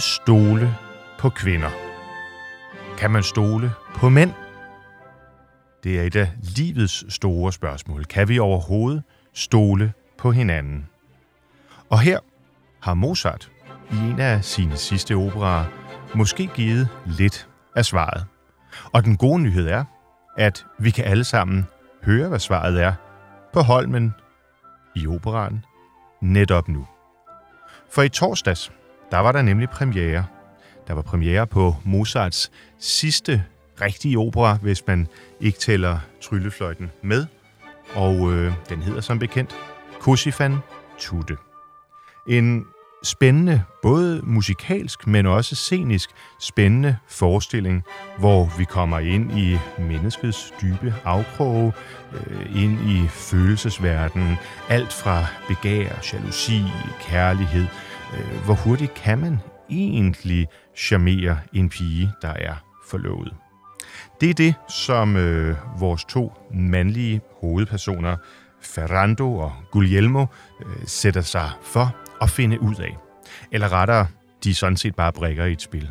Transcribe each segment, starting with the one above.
Man stole på kvinder? Kan man stole på mænd? Det er et af livets store spørgsmål. Kan vi overhovedet stole på hinanden? Og her har Mozart i en af sine sidste operaer måske givet lidt af svaret. Og den gode nyhed er, at vi kan alle sammen høre, hvad svaret er på Holmen i operaen netop nu. For i torsdags, der var der nemlig premiere. Der var premiere på Mozarts sidste rigtige opera, hvis man ikke tæller Tryllefløjten med. Og øh, den hedder som bekendt Così fan tutte. En spændende, både musikalsk, men også scenisk spændende forestilling, hvor vi kommer ind i menneskets dybe afkroge, øh, ind i følelsesverdenen, alt fra begær, jalousi, kærlighed. Øh, hvor hurtigt kan man egentlig charmere en pige, der er forlovet? Det er det, som øh, vores to mandlige hovedpersoner, Ferrando og Guglielmo, øh, sætter sig for at finde ud af. Eller rettere, de er sådan set bare brækker i et spil.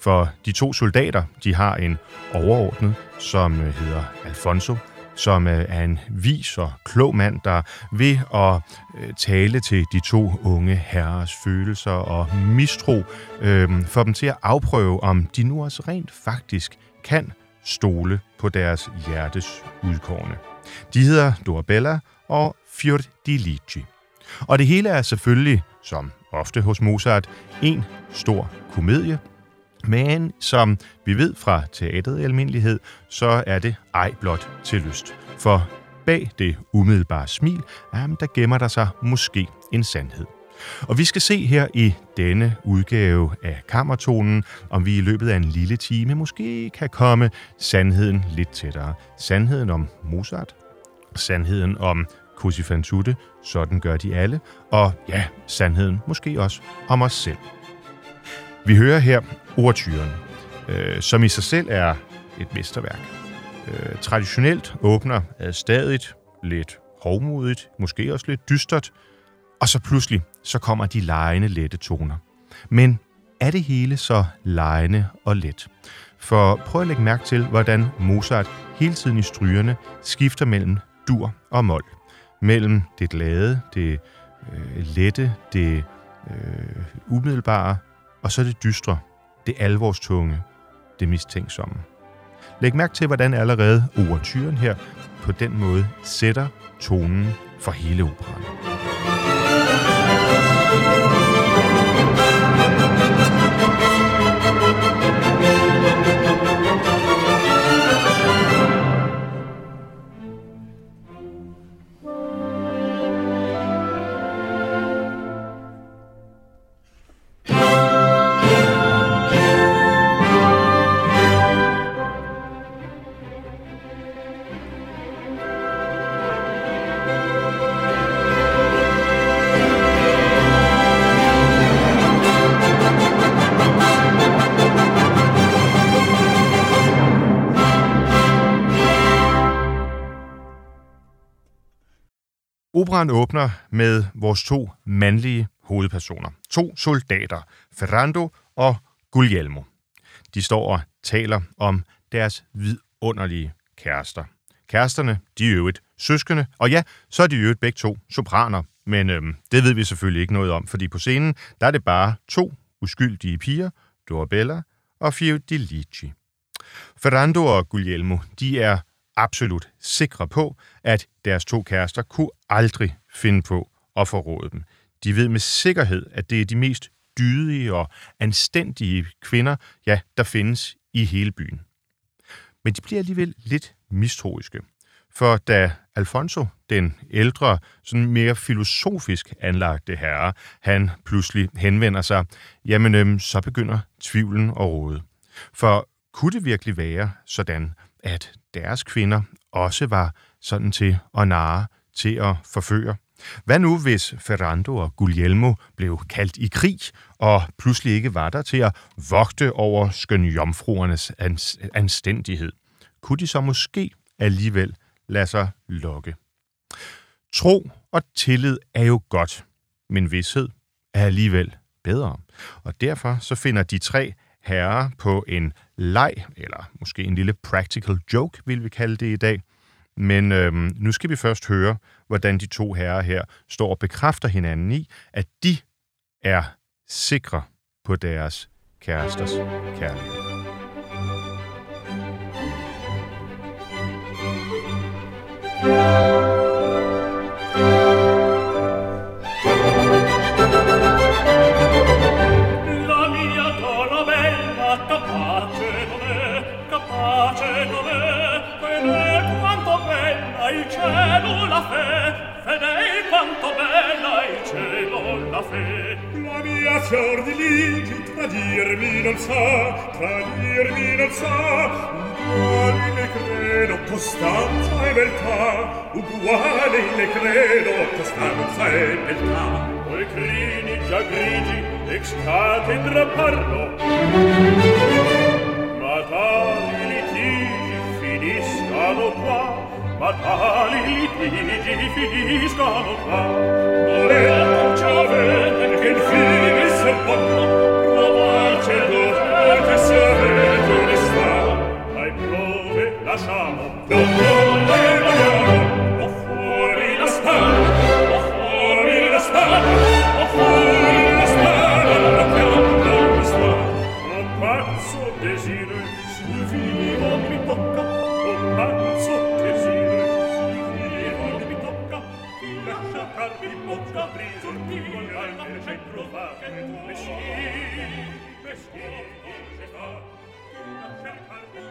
For de to soldater, de har en overordnet, som øh, hedder Alfonso, som øh, er en vis og klog mand, der ved at øh, tale til de to unge herres følelser og mistro, øh, får dem til at afprøve, om de nu også rent faktisk kan stole på deres hjertes udkårne. De hedder Dorabella og Fiordilici. Og det hele er selvfølgelig, som ofte hos Mozart, en stor komedie, men som vi ved fra teatret i almindelighed, så er det ej blot til lyst. For bag det umiddelbare smil, jamen, der gemmer der sig måske en sandhed. Og vi skal se her i denne udgave af Kammertonen, om vi i løbet af en lille time måske kan komme sandheden lidt tættere. Sandheden om Mozart, sandheden om Così fan tutte, sådan gør de alle, og ja, sandheden måske også om os selv. Vi hører her Overtyren, øh, som i sig selv er et mesterværk. Øh, traditionelt åbner øh, stadig lidt hovmodigt, måske også lidt dystert, og så pludselig så kommer de lejende lette toner. Men er det hele så lejende og let? For prøv at lægge mærke til, hvordan Mozart hele tiden i strygerne skifter mellem dur og mol. Mellem det glade, det øh, lette, det øh, umiddelbare, og så det dystre, det alvorstunge, det mistænksomme. Læg mærke til, hvordan allerede overturen her på den måde sætter tonen for hele operaen. Operaen åbner med vores to mandlige hovedpersoner. To soldater, Ferrando og Guglielmo. De står og taler om deres vidunderlige kærester. Kæresterne, de er jo et søskende, og ja, så er de jo et begge to sopraner, men øhm, det ved vi selvfølgelig ikke noget om, fordi på scenen, der er det bare to uskyldige piger, Dorabella og Fiordilici. Ferrando og Guglielmo, de er absolut sikre på, at deres to kærester kunne aldrig finde på at forråde dem. De ved med sikkerhed, at det er de mest dydige og anstændige kvinder, ja, der findes i hele byen. Men de bliver alligevel lidt mistroiske. For da Alfonso, den ældre, sådan mere filosofisk anlagte herre, han pludselig henvender sig, jamen øhm, så begynder tvivlen at råde. For kunne det virkelig være sådan, at deres kvinder også var sådan til at narre, til at forføre? Hvad nu, hvis Ferrando og Guglielmo blev kaldt i krig, og pludselig ikke var der til at vogte over skønjomfruernes anstændighed? Kunne de så måske alligevel lade sig lokke? Tro og tillid er jo godt, men vidshed er alligevel bedre. Og derfor så finder de tre herrer på en leg, eller måske en lille practical joke, vil vi kalde det i dag. Men øhm, nu skal vi først høre, hvordan de to herrer her står og bekræfter hinanden i, at de er sikre på deres kæresters kærlighed. cielo fior di lì che tradirmi non sa tradirmi non sa. Uguale le credo costanza e beltà. Uguale le credo costanza e beltà. Poi crini già grigi ex catedra parlo. Ma tali litigi finiscano qua. Ma tali litigi finiscano qua. Non Non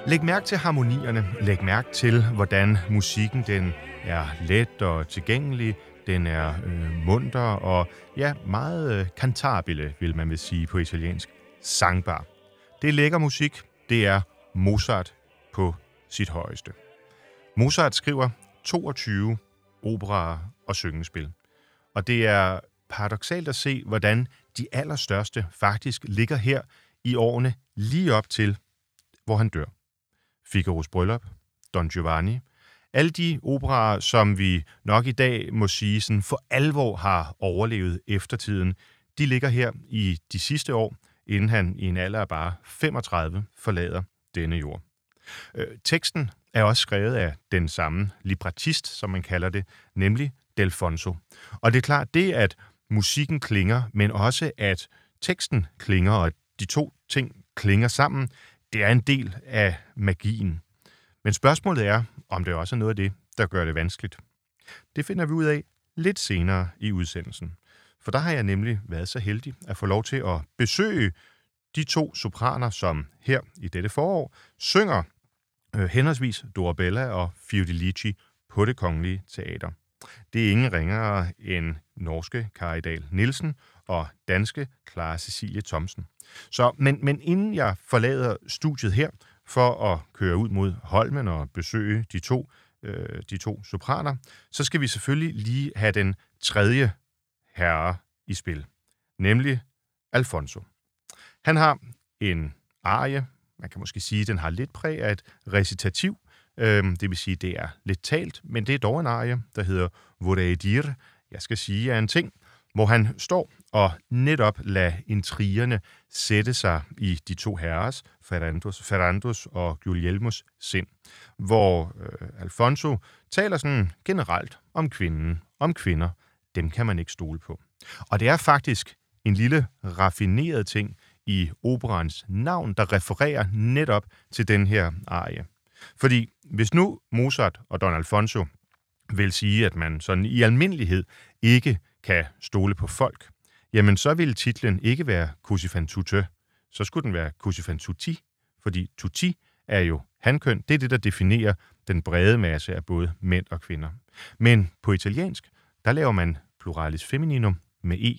Læg mærke til harmonierne. Læg mærke til, hvordan musikken den er let og tilgængelig. Den er øh, munter og ja, meget øh, cantabile, vil man vil sige på italiensk. Sangbar. Det er lækker musik. Det er Mozart på sit højeste. Mozart skriver 22 operaer og syngespil. Og det er paradoxalt at se, hvordan de allerstørste faktisk ligger her i årene lige op til, hvor han dør. Figaro's Bryllup, Don Giovanni, alle de operaer, som vi nok i dag må sige sådan for alvor har overlevet eftertiden, de ligger her i de sidste år, inden han i en alder af bare 35 forlader denne jord. Øh, teksten er også skrevet af den samme librettist, som man kalder det, nemlig Delfonso. Og det er klart, det at musikken klinger, men også at teksten klinger, og at de to ting klinger sammen, det er en del af magien. Men spørgsmålet er, om det også er noget af det, der gør det vanskeligt. Det finder vi ud af lidt senere i udsendelsen. For der har jeg nemlig været så heldig at få lov til at besøge de to sopraner, som her i dette forår synger øh, henholdsvis Dorabella og Fiordilici på det kongelige teater. Det er ingen ringere end norske Karidal Nielsen og danske Clara Cecilie Thomsen. Så, men, men inden jeg forlader studiet her for at køre ud mod Holmen og besøge de to, øh, de to sopraner, så skal vi selvfølgelig lige have den tredje herre i spil, nemlig Alfonso. Han har en arie, man kan måske sige, at den har lidt præg af et recitativ, Øhm, det vil sige, det er lidt talt, men det er dog en arie, der hedder Vorrei jeg skal sige er en ting, hvor han står og netop lader intrigerne sætte sig i de to herres, Ferrandos, Ferrandos og Guglielmos sind, hvor øh, Alfonso taler sådan generelt om kvinden, om kvinder. Dem kan man ikke stole på. Og det er faktisk en lille raffineret ting i operans navn, der refererer netop til den her arie. Fordi hvis nu Mozart og Don Alfonso vil sige, at man sådan i almindelighed ikke kan stole på folk, jamen så ville titlen ikke være Così tutte, så skulle den være Così tutti, fordi tutti er jo hankøn. Det er det, der definerer den brede masse af både mænd og kvinder. Men på italiensk, der laver man pluralis femininum med e.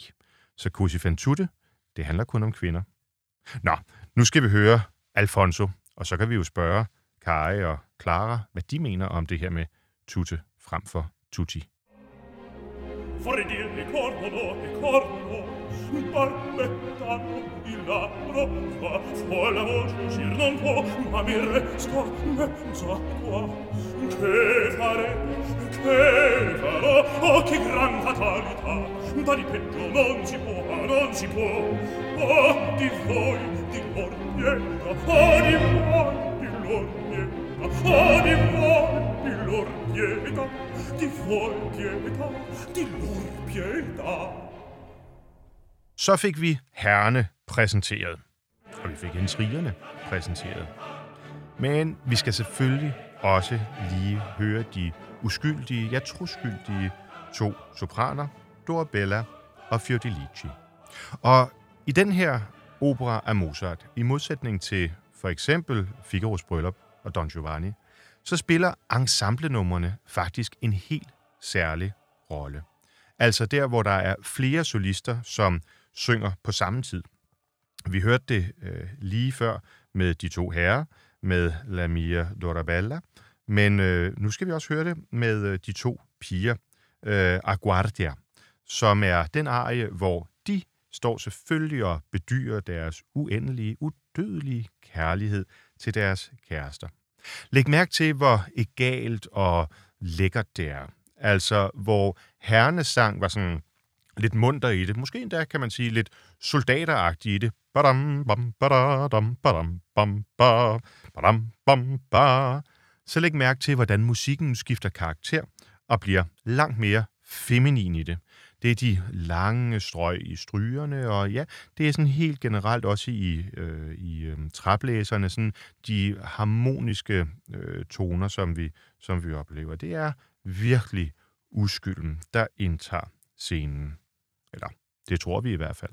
Så Così tutte, det handler kun om kvinder. Nå, nu skal vi høre Alfonso, og så kan vi jo spørge Kai og Clara, hvad de mener om det her med tutte frem for tutti. Fuori di ricordo, ricordano, ricordano, barbettano il labbro, fa, fa la voce uscir non può, ma mi resta mezza qua. Che farete, che farò, oh che gran fatalità, da di peggio non si può, non si può. Oh, di voi, di lor pietà, oh, di voi, di lor pietà, oh, di voi, di lor pietà, di voi pietà, di lor pietà. Så fik vi herrene præsenteret, og vi fik intrigerne præsenteret. Men vi skal selvfølgelig også lige høre de uskyldige, ja troskyldige to sopraner, Dorabella og Fiordilici. Og i den her opera af Mozart, i modsætning til for eksempel Figaro's Bryllup og Don Giovanni, så spiller ensemblenumrene faktisk en helt særlig rolle. Altså der, hvor der er flere solister, som synger på samme tid. Vi hørte det øh, lige før med de to herrer, med Lamia Dorabella, men øh, nu skal vi også høre det med øh, de to piger, øh, Aguardia, som er den arie, hvor de står selvfølgelig og bedyrer deres uendelige, udødelige kærlighed til deres kærester. Læg mærke til, hvor egalt og lækkert det er. Altså, hvor herrenes sang var sådan lidt munter i det. Måske endda, kan man sige, lidt soldateragtigt i det. Badam, bam, badam, badam, bam, ba, badam, bam, ba. Så læg mærke til, hvordan musikken skifter karakter og bliver langt mere feminin i det. Det er de lange strøg i strygerne, og ja, det er sådan helt generelt også i, øh, i øh, traplæserne, sådan de harmoniske øh, toner, som vi, som vi oplever. Det er virkelig uskylden, der indtager scenen. Eller det tror vi i hvert fald.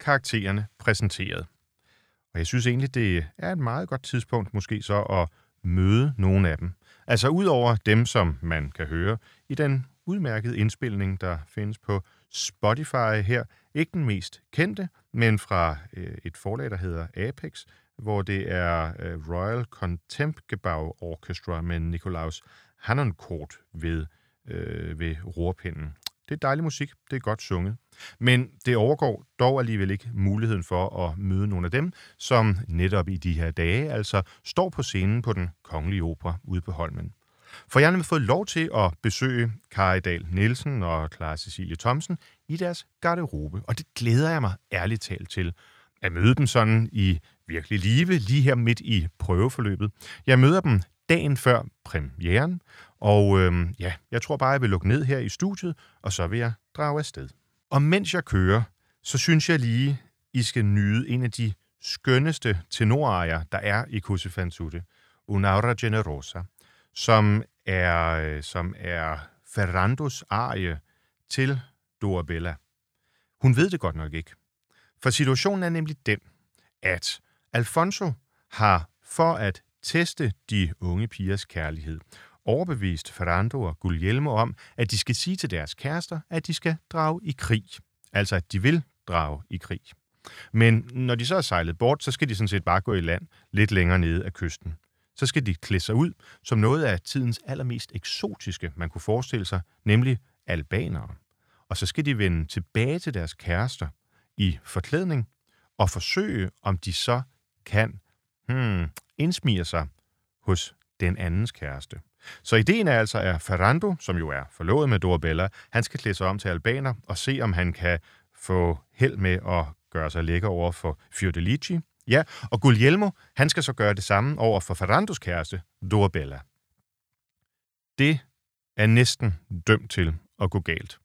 Karaktererne præsenteret. Og jeg synes egentlig, det er et meget godt tidspunkt måske så at møde nogle af dem. Altså ud over dem, som man kan høre i den udmærkede indspilning, der findes på Spotify her. Ikke den mest kendte, men fra øh, et forlag, der hedder Apex, hvor det er øh, Royal Contemptgebouw Orchestra med Nikolaus Hannoncourt ved, øh, ved rorpinden. Det er dejlig musik, det er godt sunget. Men det overgår dog alligevel ikke muligheden for at møde nogle af dem, som netop i de her dage altså står på scenen på den kongelige opera ude på Holmen. For jeg har nemlig fået lov til at besøge Kari Dahl Nielsen og Clara Cecilie Thomsen i deres garderobe, og det glæder jeg mig ærligt talt til. At møde dem sådan i virkelig live, lige her midt i prøveforløbet. Jeg møder dem dagen før premieren, og øhm, ja, jeg tror bare, jeg vil lukke ned her i studiet, og så vil jeg drage afsted. Og mens jeg kører, så synes jeg lige, I skal nyde en af de skønneste tenorarier, der er i Così fan tutte, Un'aura generosa, som er, øh, som er Ferrandos arie til Dorabella. Hun ved det godt nok ikke. For situationen er nemlig den, at Alfonso har for at teste de unge pigers kærlighed overbevist Ferrando og Guglielmo om, at de skal sige til deres kærester, at de skal drage i krig. Altså, at de vil drage i krig. Men når de så er sejlet bort, så skal de sådan set bare gå i land lidt længere nede af kysten. Så skal de klæde sig ud som noget af tidens allermest eksotiske, man kunne forestille sig, nemlig albanere. Og så skal de vende tilbage til deres kærester i forklædning og forsøge, om de så kan hmm, indsmire sig hos den andens kæreste. Så ideen er altså, at Ferrando, som jo er forlovet med Dorabella, han skal klæde sig om til albaner og se, om han kan få held med at gøre sig lækker over for Fiordelici. Ja, og Guglielmo, han skal så gøre det samme over for Ferrandos kæreste, Dorabella. Det er næsten dømt til at gå galt.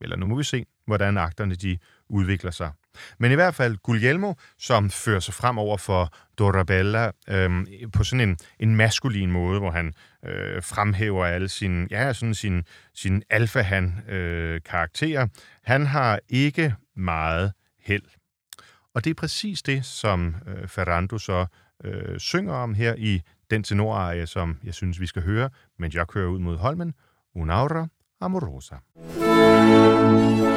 Eller nu må vi se, hvordan akterne de udvikler sig. Men i hvert fald Guglielmo, som fører sig frem over for Dorabella øh, på sådan en, en maskulin måde, hvor han øh, fremhæver alle sine, ja, sådan sin, sin alfahan-karakterer. Øh, han har ikke meget held. Og det er præcis det, som øh, Ferrando så øh, synger om her i den tenorarie, som jeg synes, vi skal høre, men jeg kører ud mod Holmen. Un'aura amorosa. una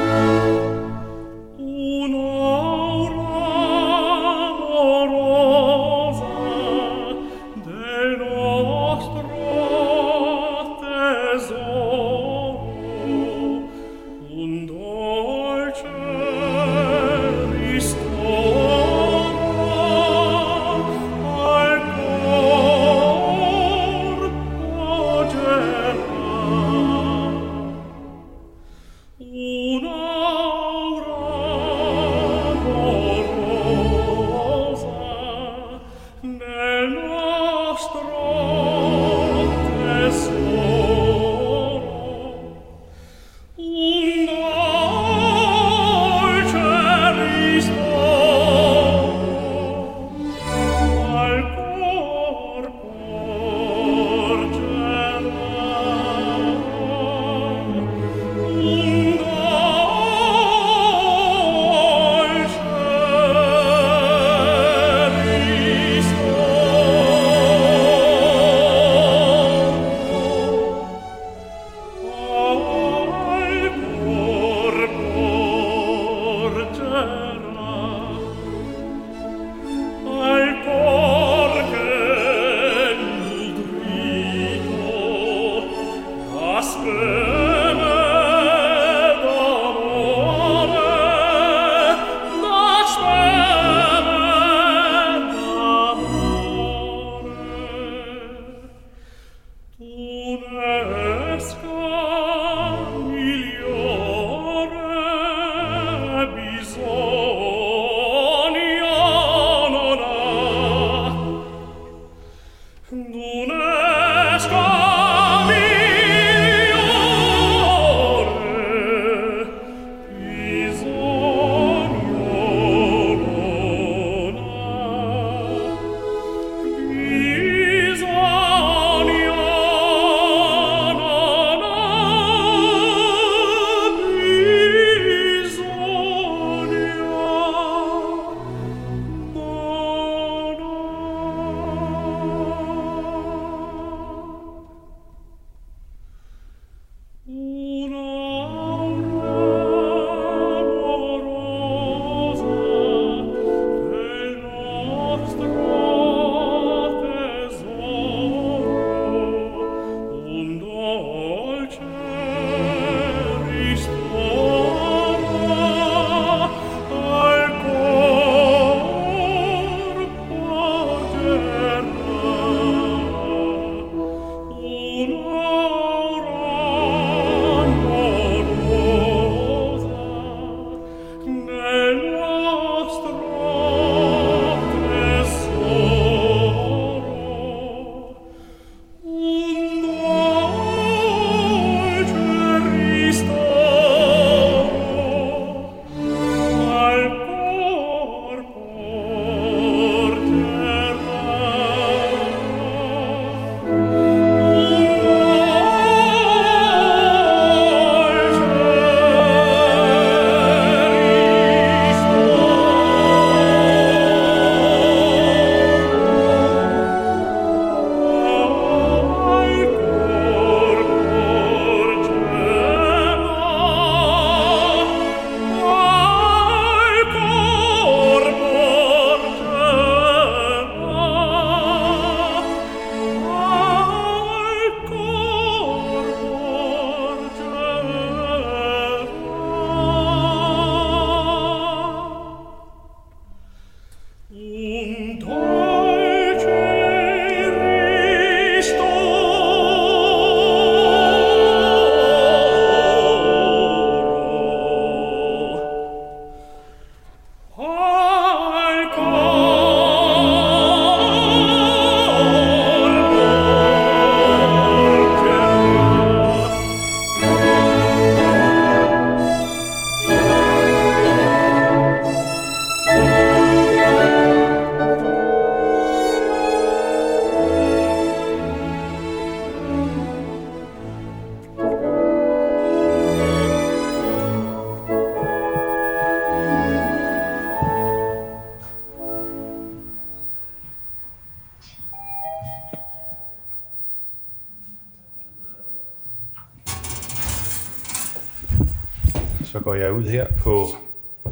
ud her på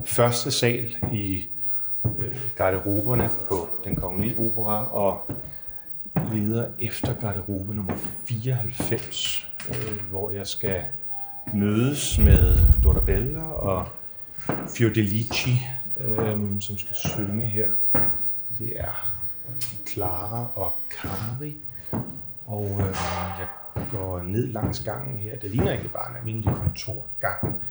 første sal i øh, garderoberne på den kongelige opera og leder efter garderobe nummer 94, øh, hvor jeg skal mødes med Dorabella og Fiordelici, øh, som skal synge her. Det er Clara og Kari, og øh, jeg går ned langs gangen her. Det ligner egentlig bare en almindelig kontorgang.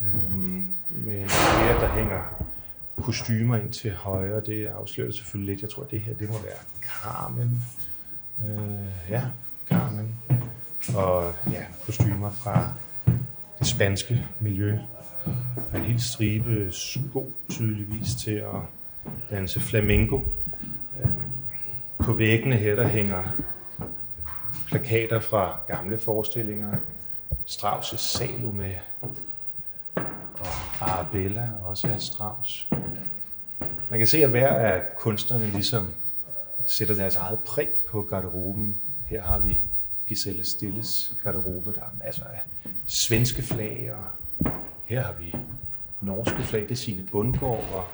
Øhm, men her, der hænger kostymer ind til højre, det afslører selvfølgelig lidt. Jeg tror, at det her, det må være Carmen. Øh, ja, Carmen. Og ja, kostymer fra det spanske miljø. En hel stribe sko, tydeligvis, til at danse flamenco. Øh, på væggene her, der hænger plakater fra gamle forestillinger. Strauss' Salome Arabella også af Strauss. Man kan se, at hver af kunstnerne ligesom sætter deres eget præg på garderoben. Her har vi Giselle Stilles garderobe, der er masser af svenske flag, og her har vi norske flag, det er sine bundgård, og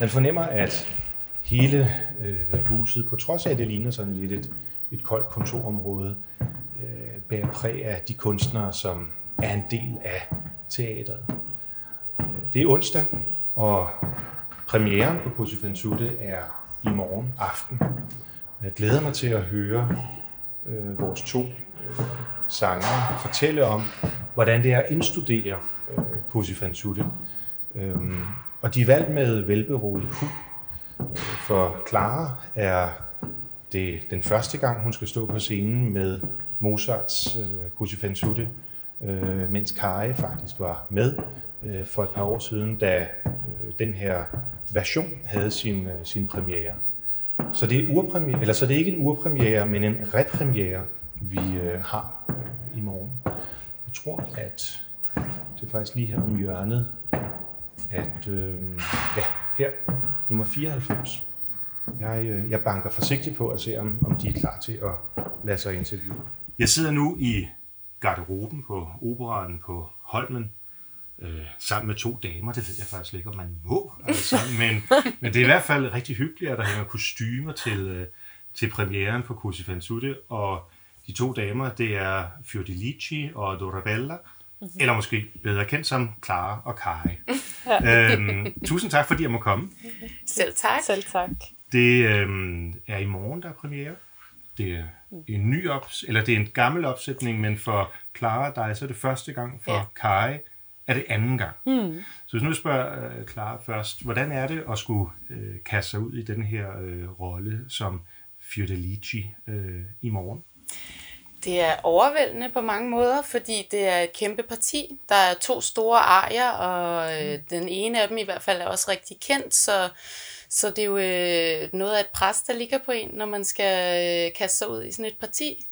man fornemmer, at hele øh, huset, på trods af, at det ligner sådan lidt et, et koldt kontorområde, øh, bærer præg af de kunstnere, som er en del af teateret. Det er onsdag, og premieren på Pussy Fansutte er i morgen aften. Jeg glæder mig til at høre øh, vores to øh, sanger fortælle om, hvordan det er at indstudere øh, Pussy Fansutte. Øhm, og de er valgt med velberolig hu, for Clara er det den første gang, hun skal stå på scenen med Mozarts øh, Così fan tutte, øh, mens Kari faktisk var med øh, for et par år siden, da øh, den her version havde sin, øh, sin premiere. Så det, er urpremiere, eller så det er ikke en urpremiere, men en repremiere, vi øh, har øh, i morgen. Jeg tror, at det er faktisk lige her om hjørnet, at øh, ja, her, nummer 94. Jeg, øh, jeg banker forsigtigt på at se, om, om de er klar til at lade sig interviewe. Jeg sidder nu i garderoben på operaen på Holmen, øh, sammen med to damer. Det ved jeg faktisk ikke, om man må, altså, men, men det er i hvert fald rigtig hyggeligt, at der hænger kostymer til, øh, til premieren på Così fan tutte, og de to damer, det er Fiordilici og Dorabella, mm-hmm. eller måske bedre kendt som Clara og Kai. øhm, tusind tak, fordi jeg må komme. Selv tak. Selv tak. Det øhm, er i morgen, der er premiere. Det er en ny ops, eller det er en gammel opsætning, men for Clara og dig, så er det første gang. For Ja. Kai er det anden gang. Mm. Så hvis nu spørger øh, Clara først, hvordan er det at skulle øh, kaste sig ud i den her øh, rolle som Fiordalici øh, i morgen? Det er overvældende på mange måder, fordi det er et kæmpe parti. Der er to store arier, og øh, den ene af dem i hvert fald er også rigtig kendt, så, så det er jo øh, noget af et pres, der ligger på en, når man skal øh, kaste sig ud i sådan et parti.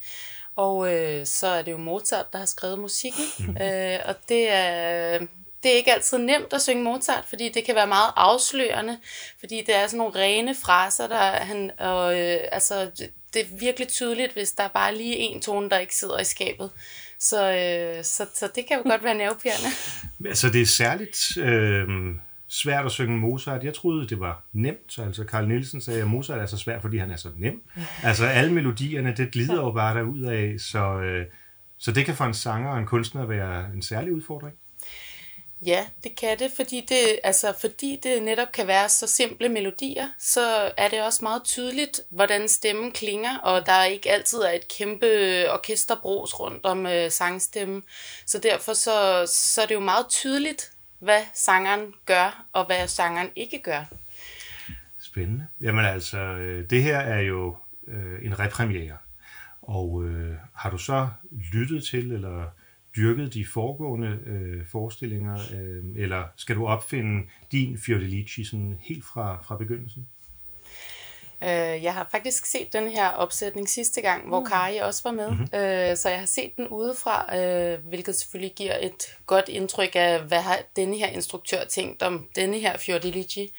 Og øh, så er det jo Mozart, der har skrevet musikken, øh, og det er, det er ikke altid nemt at synge Mozart, fordi det kan være meget afslørende, fordi det er sådan nogle rene fraser, der han, og, øh, altså, det er virkelig tydeligt, hvis der er bare lige en tone, der ikke sidder i skabet. Så, øh, så, så det kan jo godt være nervepirrende. Altså, det er særligt øh, svært at synge Mozart. Jeg troede, det var nemt. Altså, Carl Nielsen sagde, at Mozart er så svært, fordi han er så nem. Altså, alle melodierne, det glider jo bare derud af, så, øh, så det kan for en sanger og en kunstner være en særlig udfordring. Ja, det kan det, fordi det, altså, fordi det netop kan være så simple melodier, så er det også meget tydeligt, hvordan stemmen klinger, og der ikke altid er et kæmpe orkesterbros rundt om øh, sangstemmen. Så derfor så, så er det jo meget tydeligt, hvad sangeren gør, og hvad sangeren ikke gør. Spændende. Jamen altså, øh, det her er jo øh, en repremiere. Og øh, har du så lyttet til eller dyrket de foregående øh, forestillinger, øh, eller skal du opfinde din Fiordelici sådan helt fra, fra begyndelsen? Øh, jeg har faktisk set den her opsætning sidste gang, hvor Kari også var med. Mm-hmm. Øh, så jeg har set den udefra, øh, hvilket selvfølgelig giver et godt indtryk af, hvad har denne her instruktør tænkt om denne her Fiordalici.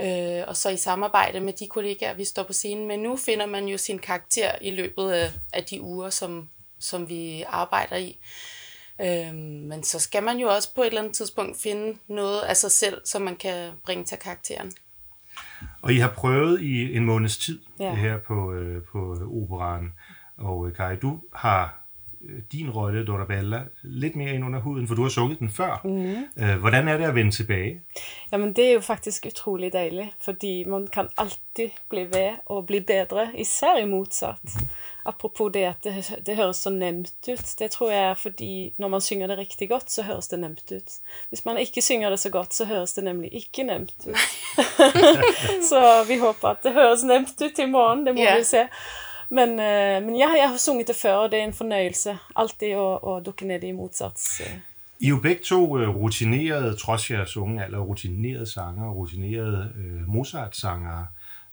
Øh, og så i samarbejde med de kollegaer, vi står på scenen med nu, finder man jo sin karakter i løbet af, af de uger, som, som vi arbejder i. Øh, men så skal man jo også på et eller andet tidspunkt finde noget af sig selv, som man kan bringe til karakteren. Og I har prøvet i en måneds tid ja. Ja. her på, øh, på operaen. Og øh, Kai, du har øh, din rolle, Dorabella, lidt mere ind under huden, for du har sunget den før. Mm. Øh, hvordan er det at vende tilbage? Ja, men det er jo faktisk utrolig dejligt, fordi man kan alltid bli ved og bli bedre, især i Mozart. Apropos det at det, det høres så nemt ut. Det tror jeg er fordi når man synger det rigtig godt, så høres det nemt ut. Hvis man ikke synger det så godt, så høres det nemlig ikke nemt ut. så vi håber at det høres nemt ut i morgen, det må Ja. vi se. Men, eh, men ja, jeg har sunget det før, og det er en fornøjelse alltid at, at dukke ned i Mozarts eh, I er jo begge to øh, rutinerede, trods jeres unge alder, rutinerede sanger, rutinerede øh, Mozart-sangere.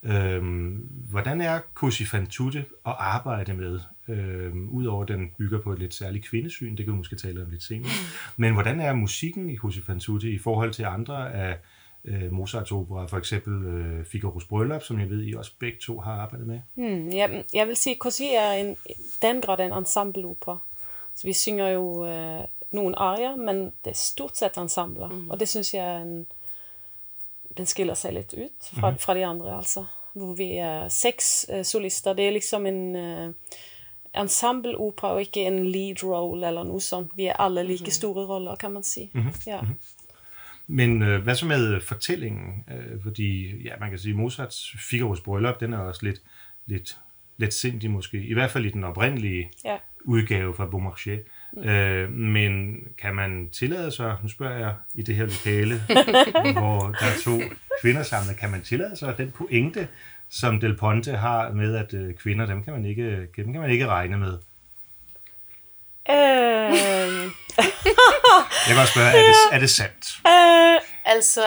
Øhm, hvordan er Così fan tutte at arbejde med? Øhm, Udover at den bygger på et lidt særligt kvindesyn, det kan vi måske tale om lidt senere. Men hvordan er musikken i Così fan tutte i forhold til andre af øh, Mozarts opera, for eksempel øh, Figaro's Bryllup, som jeg ved, I også begge to har arbejdet med? Mm, jeg, jeg vil sige, Così er en, den grad en ensembleopera. Så vi synger jo øh, nogle arier, men det er stort set ensembler. Mm. Og det synes jeg er en, den skiller sig lidt ud fra, mm. fra de andre, altså. Hvor vi er seks øh, solister. Det er liksom en øh, ensembleopera og ikke en lead role eller noget sånt. Vi er alle like store roller, kan man sige. Mm-hmm. Ja. Men øh, hvad så med fortællingen? Øh, fordi, ja, man kan sige, Mozarts Figaro's Bryllup, den er også lidt, lidt, lidt sindig måske. I hvert fald i den oprindelige Ja. udgave fra Beaumarchais. Øh, men kan man tillade sig, nu spørger jeg i det her lokale, hvor der er to kvinder samlet, kan man tillade sig den pointe som Del Ponte har med, at øh, kvinder, dem kan man ikke, dem kan man ikke regne med. Øhm, Jeg kan også spørge, er det, er det sandt? øh, Altså,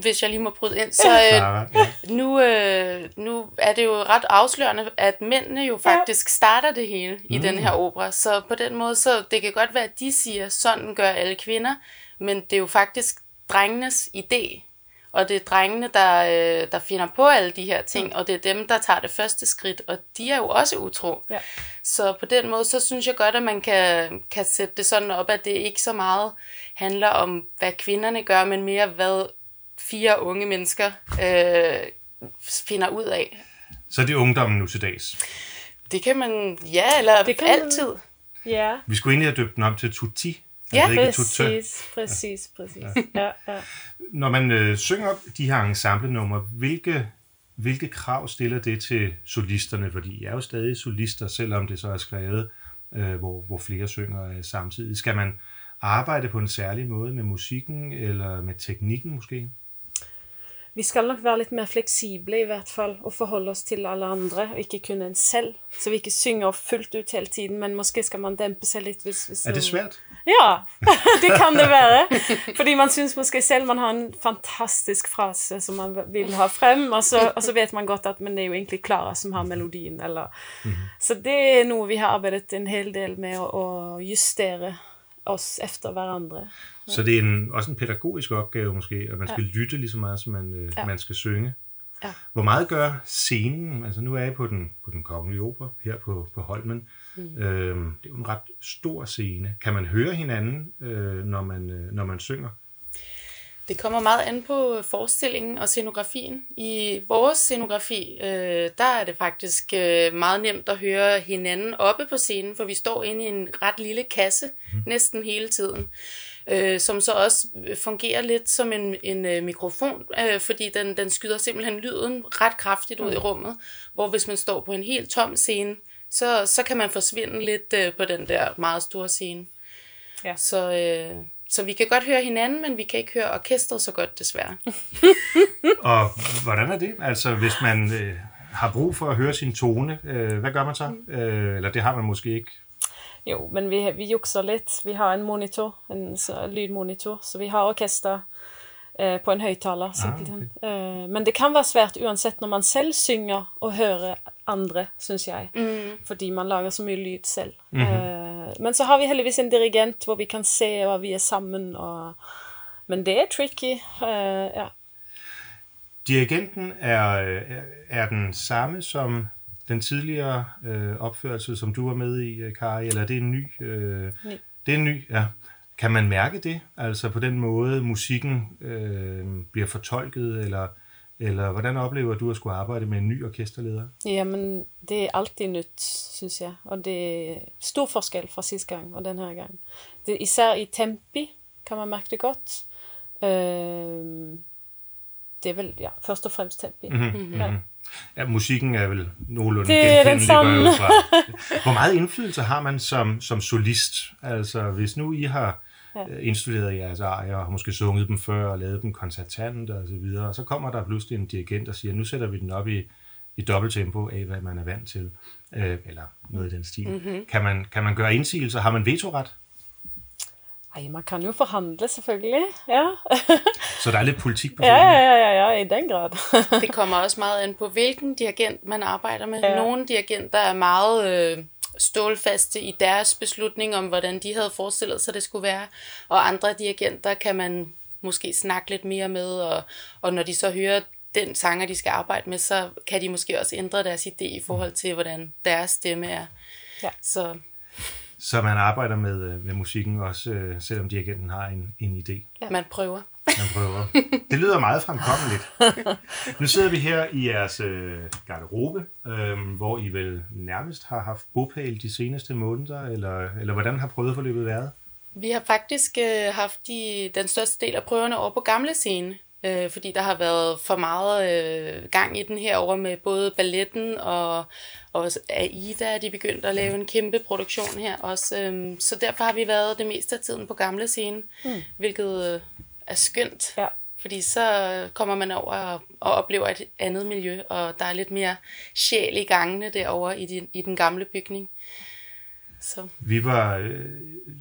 hvis jeg lige må bryde ind, så øh, Clara? Ja. nu, øh, nu er det jo ret afslørende, at mændene jo faktisk starter det hele i den her opera. Så på den måde, så det kan godt være, at de siger, sådan gør alle kvinder, men det er jo faktisk drengenes idé. Og det er drengene, der, øh, der finder på alle de her ting, og det er dem, der tager det første skridt, og de er jo også utro. Ja. Så på den måde, så synes jeg godt, at man kan, kan sætte det sådan op, at det ikke så meget handler om, hvad kvinderne gør, men mere, hvad fire unge mennesker øh, finder ud af. Så det er ungdommen nu til dags. Det kan man, ja, eller Det kan kan man- altid. ja, Vi skulle egentlig have døbt den om til Tutti. Ja, ikke Tutte. præcis, præcis, præcis. Ja, ja. Når man øh, synger de her ensemblenumre, hvilke, hvilke krav stiller det til solisterne? Fordi I er jo stadig solister, selvom det så er skrevet, øh, hvor, hvor flere synger øh, samtidig. Skal man arbejde på en særlig måde med musikken, eller med teknikken måske? Vi skal nok være litt mer fleksible i hvert fall, og forholde oss til alle andre, og ikke kun en selv. Så vi ikke synger fullt ut hele tiden, men måske skal man dempe seg litt hvis, hvis Er det svært? Ja, det kan det være. Fordi man synes måske selv man har en fantastisk frase som man vil ha frem, og så, og så vet man godt at men det er jo egentlig Clara som har melodien. Eller. Så det er noe vi har arbeidet en hel del med å, å justere oss efter hverandre. Så det er en, også en pædagogisk opgave måske, at man skal ja. lytte lige så meget, som man, øh. Ja. man skal synge. Ja. Hvor meget gør scenen, altså nu er jeg på den, på den kongelige opera her på, på Holmen, mm. øhm, det er jo en ret stor scene. Kan man høre hinanden, øh, når, man, øh, når man synger? Det kommer meget an på forestillingen og scenografien. I vores scenografi, øh, der er det faktisk øh, meget nemt at høre hinanden oppe på scenen, for vi står inde i en ret lille kasse næsten hele tiden, øh, som så også fungerer lidt som en, en øh, mikrofon, øh, fordi den, den skyder simpelthen lyden ret kraftigt ud i rummet, hvor hvis man står på en helt tom scene, så, så kan man forsvinde lidt øh, på den der meget store scene. Ja. Så, øh, så vi kan godt høre hinanden, men vi kan ikke høre orkestret så godt, desværre. Og hvordan er det? Altså hvis man øh, har brug for at høre sin tone, øh, hvad gør man så? Øh, eller det har man måske ikke. Jo, men vi, vi jukser litt. Vi har en monitor, en så, lydmonitor, så vi har orkester eh, på en høyttaler, simpelthen. Eh, men det kan være svært uansett når man selv synger og hører andre, synes jeg. Fordi man lager så mye lyd selv. Eh, men så har vi heldigvis en dirigent hvor vi kan se og vi er sammen. Og... Men det er tricky. Eh, ja. Dirigenten er, er den samme som den tidligere øh, opførelse, som du var med i, øh, Kari, eller er det en ny? Øh, Ny. Det er en ny, ja. Kan man mærke det? Altså på den måde, musikken øh, bliver fortolket, eller, eller hvordan oplever du at skulle arbejde med en ny orkesterleder? Jamen, det er alltid nytt, synes jeg. Og det er stor forskel fra sidste gang og den her gang. Det, især i tempi kan man mærke det godt. Øhm, det er vel, ja, først og fremmest tempi. Mm-hmm. Ja. Ja, musikken er vel nogenlunde Det er den samme. fra. Hvor meget indflydelse har man som, som solist? Altså, hvis nu I har Ja. ja. indstuderet jeres arier, og har måske sunget dem før, og lavet dem koncertant og så videre, og så kommer der pludselig en dirigent og siger, nu sætter vi den op i, i dobbelt tempo af, hvad man er vant til, øh, eller noget i den stil. Mm-hmm. Kan, man, kan man gøre indsigelser? Har man vetoret? Ej, man kan jo forhandle, selvfølgelig. Ja, Så der er lidt politik på ja, scenen. ja, ja, ja, ja i den grad. Det kommer også meget an på, hvilken dirigent man arbejder med. Ja. Nogle dirigenter er meget øh, stålfaste i deres beslutning om, hvordan de havde forestillet sig, det skulle være. Og andre dirigenter kan man måske snakke lidt mere med, og, og når de så hører den sanger, de skal arbejde med, så kan de måske også ændre deres idé i forhold til, hvordan deres stemme er. Ja. Så Så man arbejder med, øh, med musikken også, øh, selvom dirigenten har en, en idé. ja. man prøver. Man prøver. Det lyder meget fremkommeligt. Nu sidder vi her i jeres øh, garderobe, øh, hvor I vel nærmest har haft bopæl de seneste måneder, eller, eller hvordan har prøveforløbet været? Vi har faktisk øh, haft de, den største del af prøverne over på gamle scene, øh, fordi der har været for meget øh, gang i den her over med både balletten og, og AIDA, de begyndte at lave en kæmpe produktion her også. Øh, så derfor har vi været det meste af tiden på gamle scene, mm. hvilket øh, er skønt. Ja. Fordi så kommer man over og, og oplever et andet miljø, og der er lidt mere sjæl i gangene derovre i, din, i den gamle bygning. Så. Vi var, øh,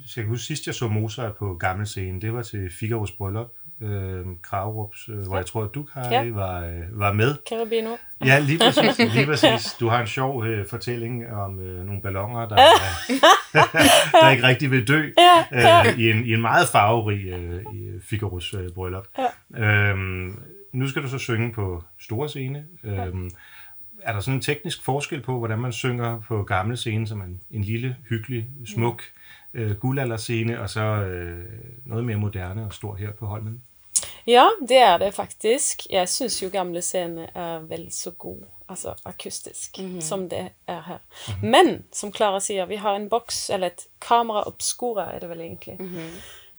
så jeg kan huske sidst jeg så Mozart på gammel scene, det var til Figaros bryllup, øh, Kragerups, øh, hvor jeg tror, at du, Kari, Ja. var, øh, var med. Carabino. Ja, lige præcis. Lige præcis. Du har en sjov øh, fortælling om øh, nogle ballonger, der, øh, der ikke rigtig vil dø øh, i, en, i en meget farverig øh, i Figaros øh, bryllup. Ja. Øhm, nu skal du så synge på store scene. Øhm, er der sådan en teknisk forskel på, hvordan man synger på gamle scene, som en, en lille, hyggelig, smuk øh, guldalderscene, og så øh, noget mere moderne og stor her på Holmen? Ja, det er det faktisk. Jeg synes jo gamle scener er vel så god, altså akustisk, som det er her. Men, som Clara siger, vi har en boks, eller et kamera obscura er det vel egentlig,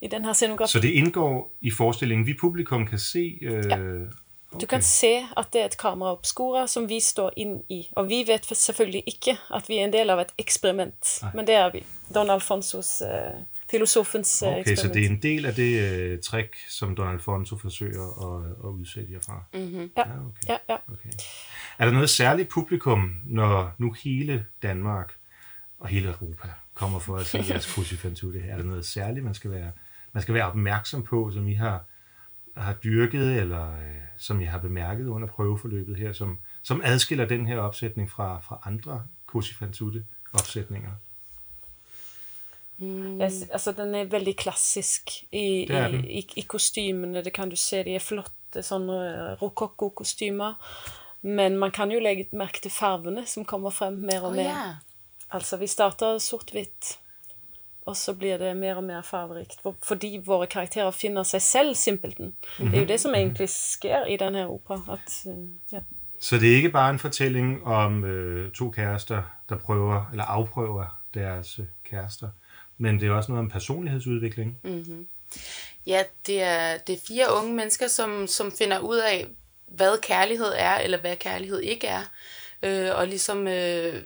i den her scenografi. Så det indgår i forestillingen. Vi publikum kan se... Øh, Ja. Okay. Du kan se at det er et kamera obscura, som vi står inn i. Og vi vet selvfølgelig ikke at vi er en del av et eksperiment, men det er vi. Don Alfonsos, uh, filosofens uh, Okay, så eksperiment. det er en del af det øh, trick, som Don Alfonso forsøger at, at udsætte jer fra. Mm. Ja, okay. ja, ja. Okay. Er der noget særligt publikum, når nu hele Danmark og hele Europa kommer for at se jeres crucifantutte her? Er der noget særligt, man skal være, man skal være opmærksom på, som I har, har dyrket, eller øh, som I har bemærket under prøveforløbet her, som, som adskiller den her opsætning fra, fra andre crucifantutte opsætninger? Jeg, s- altså, den er veldig klassisk i, Det i, i, i kostymene. Det kan du se. De er flotte sånne eh, rokokko-kostymer. Men man kan jo legge merke til farvene som kommer frem mer og Åh mer. ja. Altså, vi starter sort-hvitt, og så blir det mer og mer farverikt. For, fordi våre karakterer finner seg selv, simpelthen. Det er jo det som egentlig sker i denne opera. At, eh, ja. Så det er ikke bare en fortælling om øh, to kærester, der prøver eller afprøver deres øh, kærester, men det er også noget om personlighedsudvikling. Mm. Ja, det er, det er fire unge mennesker, som, som finder ud af, hvad kærlighed er, eller hvad kærlighed ikke er. Øh, og ligesom øh,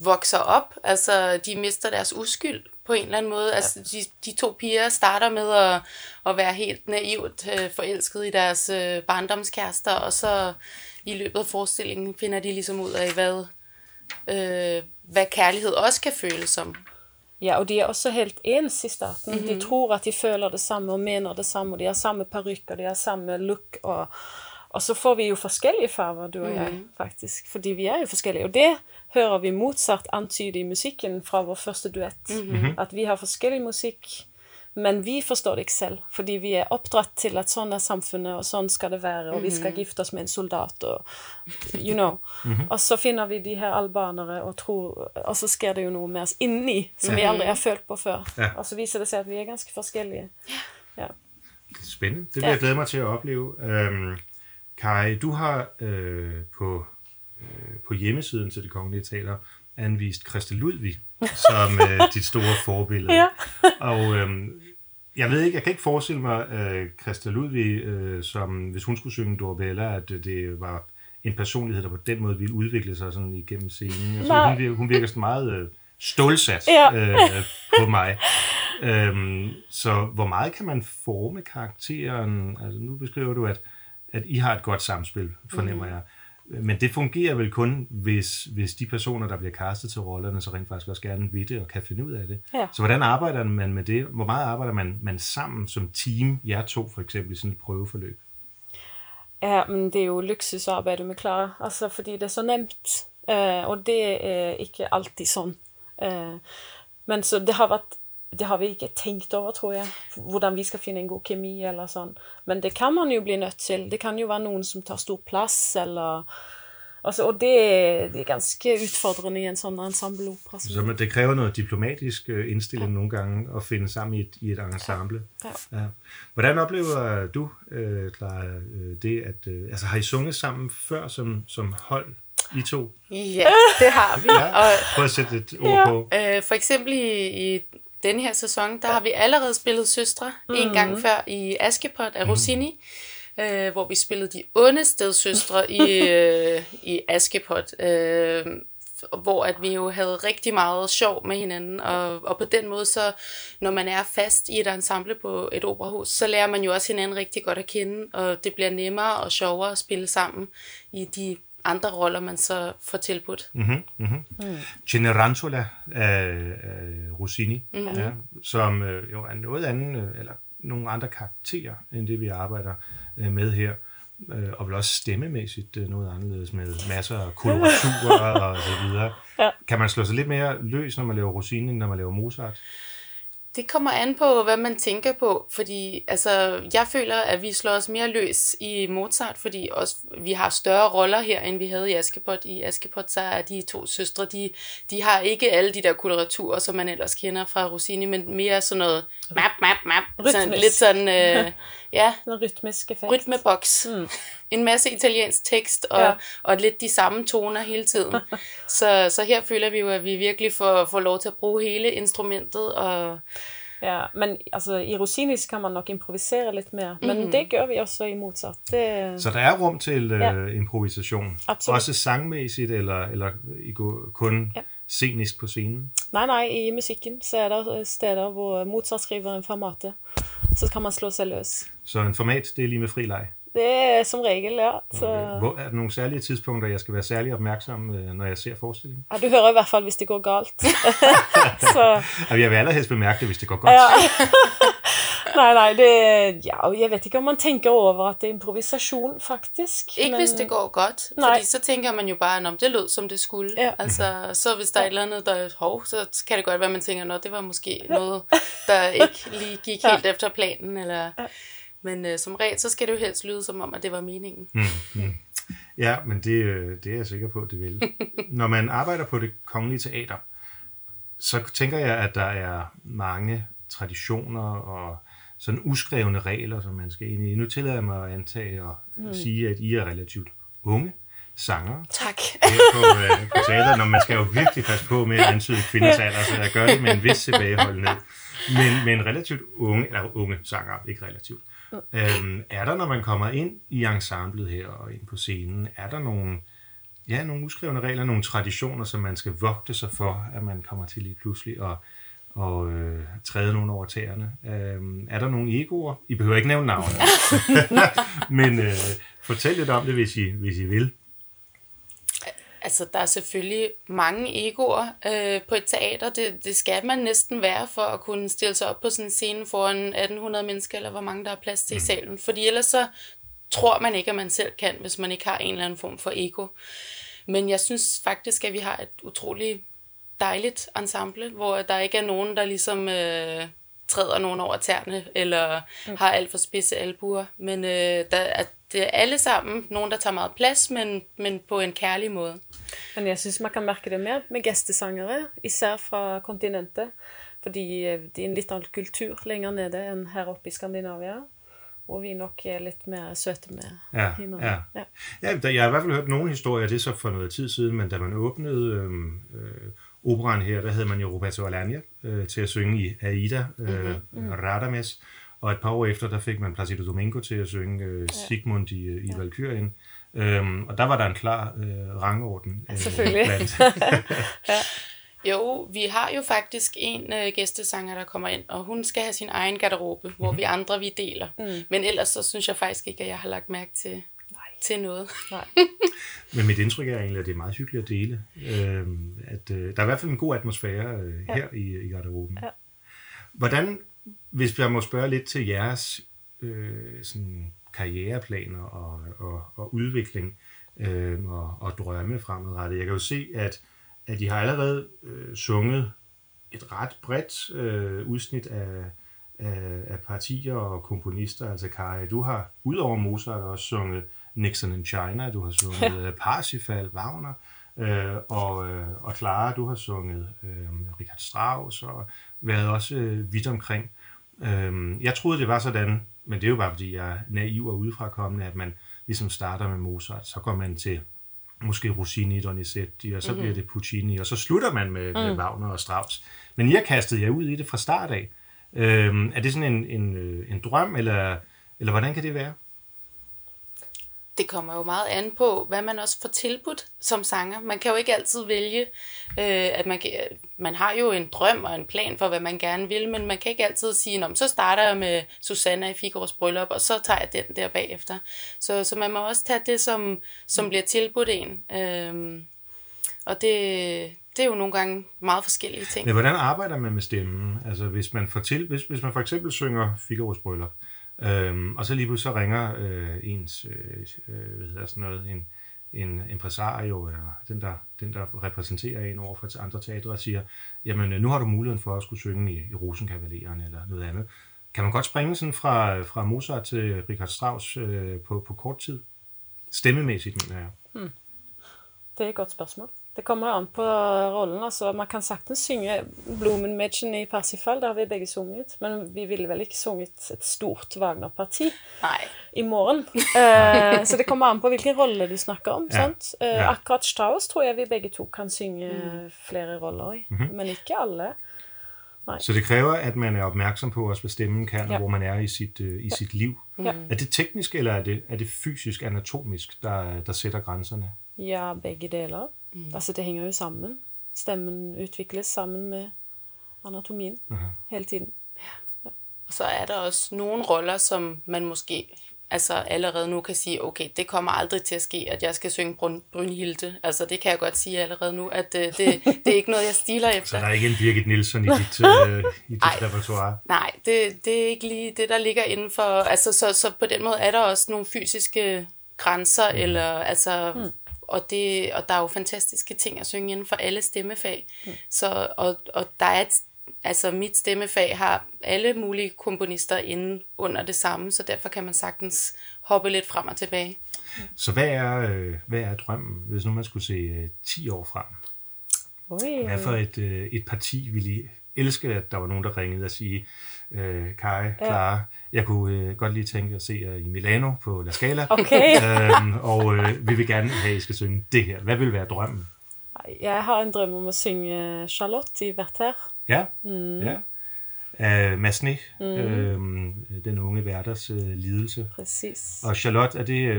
vokser op. Altså, de mister deres uskyld på en eller anden måde. Altså, de, de to piger starter med at, at være helt naivt øh, forelsket i deres øh, barndomskærester, og så i løbet af forestillingen finder de ligesom ud af, hvad, øh, hvad kærlighed også kan føles som. Ja, og de er også helt ens i starten. De tror at de føler det samme og mener det samme, og de har samme parykker, de har samme look, og, og så får vi jo forskellige farver, du og jeg, faktisk. Fordi vi er jo forskellige, og det hører vi motsat antyde i musikken fra vår første duett. At vi har forskjellig musikk, men vi forstår det ikke selv, fordi vi er oppdratt til at sånn er samfunnet, og sånn skal det være, og vi skal gifte oss med en soldat, og you know. Og så finner vi de her albanere, og, tror, og så sker det jo noe med oss inni, som vi aldri har følt på før. Ja. Og så viser det seg at vi er ganske forskjellige. Ja. Spændende. Det vil jeg glæde mig til at opleve. Øhm, Kai, du har øh, på, øh, på hjemmesiden til det kongelige teater anvist Christa Ludvig som øh, dit store forbillede. Ja. Og øhm, jeg ved ikke, jeg kan ikke forestille mig øh, Christa Ludvig, øh, som hvis hun skulle synge Dorabella, at øh, det var en personlighed, der på den måde ville udvikle sig sådan igennem scenen. Tror, Nej. hun, virker, hun virker sådan meget øh, stålsat Ja. øh, på mig. Øhm, så hvor meget kan man forme karakteren? Altså, nu beskriver du, at, at I har et godt samspil, fornemmer Mhm. jeg. Men det fungerer vel kun, hvis, hvis de personer, der bliver castet til rollerne, så rent faktisk også gerne vil det og kan finde ud af det. Ja. Så hvordan arbejder man med det? Hvor meget arbejder man, man sammen som team, jer to for eksempel, i sådan et prøveforløb? Ja, men det er jo luksus å arbeide med Klara, altså fordi det er så nemt. Eh, og det er ikke alltid sånn. Eh, men så det har vært det har vi ikke tenkt over, tror jeg, hvordan vi skal finne en god kemi eller sånn. Men det kan man jo bli nødt til. Det kan jo være noen som tar stor plass, eller altså, Og det, det er ganske utfordrende i en sånn ensembleopera. som- Så man- det kræver noget diplomatisk øh, indstilling nogle gange at finde sammen i et, i et ensemble. Ja. Ja. Hvordan oplever du, øh, Clara, øh, det, at... Øh, altså, har I sunget sammen før som, som hold, I to? Ja, det har vi. Og, Prøv at sætte et ord Ja. på. Øh, for eksempel i, i denne her sæson, der har vi allerede spillet Søstre mm. en gang før i Askepot af Rossini, øh, hvor vi spillede de onde stedsøstre i, øh, i Askepot. Øh, hvor at vi jo havde rigtig meget sjov med hinanden, og, og på den måde, så når man er fast i et ensemble på et operahus, så lærer man jo også hinanden rigtig godt at kende, og det bliver nemmere og sjovere at spille sammen i de andre roller, man så får tilbudt. Mm-hmm, mm-hmm. Mm. Cenerentola af, af Rossini, mm-hmm. ja, som øh, jo er noget andet, øh, eller nogle andre karakterer, end det vi arbejder øh, med her. Øh, og vel også stemmemæssigt øh, noget anderledes med masser af koloraturer og så videre. Ja. Kan man slå sig lidt mere løs, når man laver Rossini, end når man laver Mozart? Det kommer an på, hvad man tænker på, fordi altså, jeg føler, at vi slår os mere løs i Mozart, fordi også, vi har større roller her, end vi havde i Askepot. I Askepot, så er de to søstre, de, de har ikke alle de der koloraturer, som man ellers kender fra Rossini, men mere sådan noget map, map, map. Sådan, lidt sådan, øh, ja, En rytmisk effekt. rytmeboks. Mm. En masse italiensk tekst, og, Ja. og lidt de samme toner hele tiden. så, så her føler vi jo, at vi virkelig får, får lov til at bruge hele instrumentet, og Ja, men altså, i Rossinis kan man nok improvisere lidt mere. Men det gør vi også i Mozart. Det, Så der er rum til øh, Ja. improvisation. Absolut. Også sangmæssigt, eller, eller i kun Ja. scenisk på scenen. nej, nej, i musikken så er der øh, steder, hvor Mozart skriver en formate. Så kan man slå sig løs. Så en format, det er lige med fri leg. Det er som regel, ja. Så, Okay. Hvor er der nogle særlige tidspunkter, jeg skal være særlig opmærksom, øh, når jeg ser forestillingen? ja, du hører i hvert fald, hvis det går galt. så, jeg vil allerhelst bemærke det, hvis det går godt. ja. nej, nej, det, ja, jeg ved ikke, om man tænker over, at det er improvisation, faktisk. Ikke men, hvis det går godt, Nej. fordi så tænker man jo bare, om det lød som det skulle. Ja. Altså, så hvis der er et eller andet, der er hov, så kan det godt være, at man tænker, at det var måske noget, der ikke lige gik helt efter planen. Eller... Men øh, som regel, så skal det jo helst lyde som om, at det var meningen. Ja, men det, øh, det er jeg sikker på, at det vil. Når man arbejder på det kongelige teater, så tænker jeg, at der er mange traditioner og sådan uskrevne regler, som man skal ind i. Nu tillader jeg mig at antage og mm. sige, at I er relativt unge sangere Tak. på, øh, på teater, når man skal jo virkelig passe på med at antyde kvinders alder, så jeg gør det med en vis tilbageholdenhed. Men, men relativt unge, eller unge sanger, ikke relativt. Øhm, er der, når man kommer ind i ensemblet her og ind på scenen, er der nogle, ja, nogle uskrevne regler, nogle traditioner, som man skal vogte sig for, at man kommer til lige pludselig og, og øh, træde nogen over tæerne? Øhm, er der nogle egoer? I behøver ikke nævne navne. men øh, fortæl lidt om det, hvis I, hvis I vil. Altså, der er selvfølgelig mange egoer øh, på et teater. Det, det skal man næsten være for at kunne stille sig op på sådan en scene foran 1800 mennesker, eller hvor mange der er plads til i salen. Fordi ellers så tror man ikke, at man selv kan, hvis man ikke har en eller anden form for ego. Men jeg synes faktisk, at vi har et utroligt dejligt ensemble, hvor der ikke er nogen, der ligesom øh, træder nogen over tæerne, eller har alt for spidse albuer. Men øh, der, at det er alle sammen nogen, der tager meget plads, men, men på en kærlig måde. Men jeg synes, man kan mærke det mere med gæstesangere, især fra kontinentet. Fordi øh, det er en lidt anden kultur længere nede end her oppe i Skandinavia. Hvor vi nok er lidt mere søde med Ja, hinanden. ja. ja. Ja, der, jeg har i hvert fald hørt nogle historier, det er så for noget tid siden, men da man åbnede øhm, øh, operan her, der havde man jo Roberto Alagna øh, til at synge i Aida, øh, mm-hmm. Radames, og et par år efter, der fik man Placido Domingo til at synge øh, Sigmund i, øh, i Valkyrien. Øhm, og der var der en klar øh, rangorden. Øh, Selvfølgelig. blandt. Jo, vi har jo faktisk en øh, gæstesanger, der kommer ind, og hun skal have sin egen garderobe, mm-hmm. hvor vi andre vi deler. Mm. Men ellers så synes jeg faktisk ikke, at jeg har lagt mærke til. Til noget. Nej. Men mit indtryk er egentlig, at det er meget hyggeligt at dele. Øhm, at, øh, der er i hvert fald en god atmosfære øh, Ja. her i, i garderoben. Ja. Hvordan, hvis jeg må spørge lidt til jeres øh, sådan karriereplaner og, og, og udvikling øh, og, og drømme fremadrettet. Jeg kan jo se, at, at I har allerede øh, sunget et ret bredt øh, udsnit af, af, af partier og komponister. Altså Kari, du har udover Mozart også sunget Nixon in China, du har sunget ja. Parsifal, Wagner, øh, og, øh, og Clara, du har sunget øh, Richard Strauss og været også øh, vidt omkring. Øh, jeg troede, det var sådan, men det er jo bare, fordi jeg er naiv og udefrakommende, at man ligesom starter med Mozart, så går man til måske Rossini, Donizetti, og så mm-hmm. bliver det Puccini, og så slutter man med, mm. med Wagner og Strauss. Men I har kastet jer ud i det fra start af. Øhm, er det sådan en, en, øh, en drøm, eller, eller hvordan kan det være? Det kommer jo meget an på, hvad man også får tilbudt som sanger. Man kan jo ikke altid vælge, øh, at man, kan, man har jo en drøm og en plan for, hvad man gerne vil, men man kan ikke altid sige, så starter jeg med Susanna i Figaro's bryllup, og så tager jeg den der bagefter. Så, så man må også tage det, som, som bliver tilbudt en. Øh, og det, det er jo nogle gange meget forskellige ting. Men hvordan arbejder man med stemmen? Altså hvis man, får til, hvis, hvis man for eksempel synger Figaro's bryllup, øhm, og så lige pludselig så ringer øh, ens, øh, øh hvad hedder sådan noget, en, en impresario, eller den der, den der repræsenterer en over for andre teatre, og siger, jamen øh, nu har du muligheden for at skulle synge i, i Rosenkavaleren eller noget andet. Kan man godt springe sådan fra, fra Mozart til Richard Strauss øh, på, på kort tid? Stemmemæssigt, mener jeg. Hmm. Det er et godt spørgsmål. Det kommer an på rollen. Altså, man kan sagtens synge Blumenmädchen i Parsifal, det har vi begge sunget. Men vi ville vel ikke sunget et stort Wagner-parti i morgen. uh, så det kommer an på hvilken rolle du snakker om. Ja. Sant? Uh, ja. Akkurat Strauss tror jeg vi begge to kan synge mm. flere roller i, mm -hmm. men ikke alle. Nej. Så det kræver, at man er opmærksom på også, hvad stemmen kan, ja. og hvor man er i sit, uh, i ja. sit liv. Ja. Er det teknisk, eller er det, er det fysisk, anatomisk, der, der sætter grænserne? Ja, begge deler. Mm. Altså, det hænger jo sammen. Stemmen udvikles sammen med anatomien -huh. hele tiden. Ja. Ja. Og så er der også nogle roller, som man måske altså allerede nu kan sige, okay, det kommer aldrig til at ske, at jeg skal synge Brun Brynhilde. Altså det kan jeg godt sige allerede nu, at uh, det, det er ikke noget, jeg stiler efter. Så der er ikke en Birgit Nielsen i dit, uh, i dit Ej, repertoire? Nej, det, det er ikke lige det, der ligger inden for... Altså så, så på den måde er der også nogle fysiske grænser, mm. eller altså... Mm og, det, og der er jo fantastiske ting at synge inden for alle stemmefag. Mm. Så, og, og der er et, altså mit stemmefag har alle mulige komponister inde under det samme, så derfor kan man sagtens hoppe lidt frem og tilbage. Så hvad er, øh, hvad er drømmen, hvis nu man skulle se 10 øh, år frem? Oi. Hvad for et, øh, et parti ville I elske, at der var nogen, der ringede og sige, øh, Kai, Clara, ja. Jeg kunne øh, godt lige tænke at se jer i Milano på La Scala, okay. øhm, og øh, vi vil gerne have, at I skal synge det her. Hvad vil være drømmen? Jeg har en drøm om at synge Charlotte i Werther. Ja, mm. ja. Uh, Masne, mm. øh, den unge værters uh, lidelse. Præcis. Og Charlotte, er det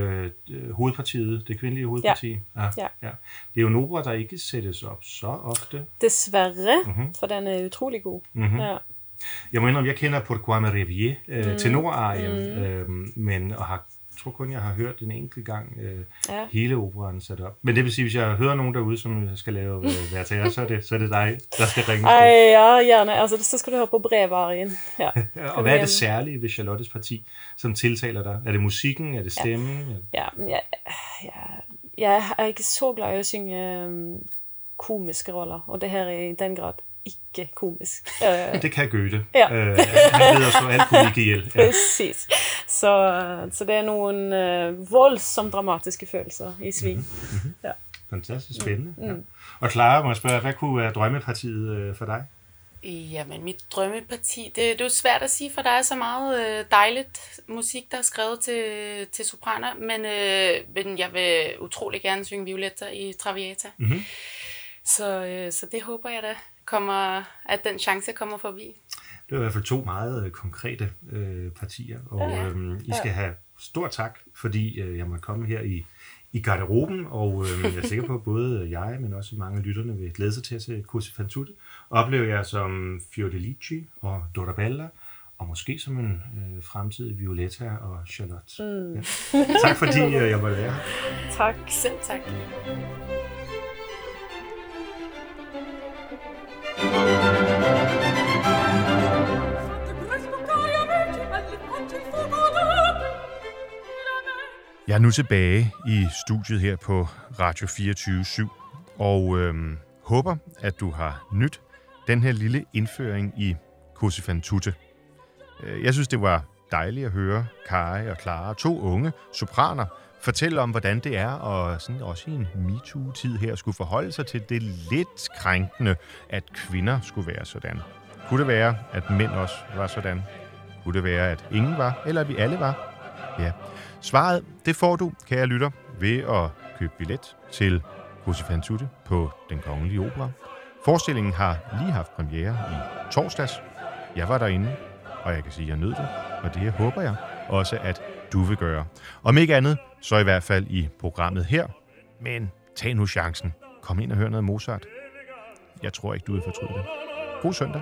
uh, hovedpartiet, det kvindelige hovedparti? Ja. Ja. ja. Det er jo en opera, der ikke sættes op så ofte. Desværre, mm-hmm. for den er utrolig god. Mm-hmm. Ja. Jeg må indrømme, jeg kender Pourquoi me Rivier, øh, mm. tenorarien, mm. øh, men og har tror kun, jeg har hørt en enkelt gang øh, ja. hele operaen sat op. Men det vil sige, hvis jeg hører nogen derude, som skal lave øh, værtager, så, er det, så er det dig, der skal ringe. Ej, ja, gerne. Altså, så skal du høre på brevarien. Ja. og hvad er det særlige ved Charlottes parti, som tiltaler dig? Er det musikken? Er det stemmen? Ja, ja, ja, ja. jeg er ikke så glad i at synge um, komiske roller, og det her er i den grad ikke komisk. Øh, det kan Goethe. Ja. Øh, han ved at slå alt komik ihjel. Ja. Præcis. Så, så det er nogle øh, voldsomt dramatiske følelser i sving. Mm-hmm. Ja. Fantastisk spændende. Mm. Ja. Og Clara, må jeg spørge, hvad kunne være drømmepartiet øh, for dig? Jamen, mit drømmeparti, det, det er jo svært at sige, for der er så meget øh, dejligt musik, der er skrevet til, til sopraner, men, øh, men jeg vil utrolig gerne synge Violetta i Traviata. Mm-hmm. Så, øh, så det håber jeg da kommer, at den chance kommer forbi. Det er i hvert fald to meget øh, konkrete øh, partier, og ja, øh, I skal ja. have stor tak, fordi øh, jeg måtte komme her i, i garderoben, og øh, jeg er sikker på, at både jeg, men også mange af lytterne vil glæde sig til at se Corsi fan tutte. Opleve jer som Fiordelici og Dorabella, og måske som en øh, fremtidig Violetta og Charlotte. Mm. Ja. Tak fordi øh, jeg måtte være her. Tak, selv tak. Jeg er nu tilbage i studiet her på Radio 24 /7, og øhm, håber, at du har nyt den her lille indføring i Cosifantute. tutte. Øh, jeg synes, det var dejligt at høre Kai og Clara, to unge sopraner, fortælle om, hvordan det er, og sådan også i en MeToo-tid her, skulle forholde sig til det lidt krænkende, at kvinder skulle være sådan. Kunne det være, at mænd også var sådan? Kunne det være, at ingen var, eller at vi alle var? Ja. Svaret, det får du, kære lytter, ved at købe billet til Josefan Tutte på Den Kongelige Opera. Forestillingen har lige haft premiere i torsdags. Jeg var derinde, og jeg kan sige, at jeg nød det, og det håber jeg også, at du vil gøre. Om ikke andet, så i hvert fald i programmet her. Men tag nu chancen. Kom ind og hør noget Mozart. Jeg tror ikke, du vil fortryde det. God søndag.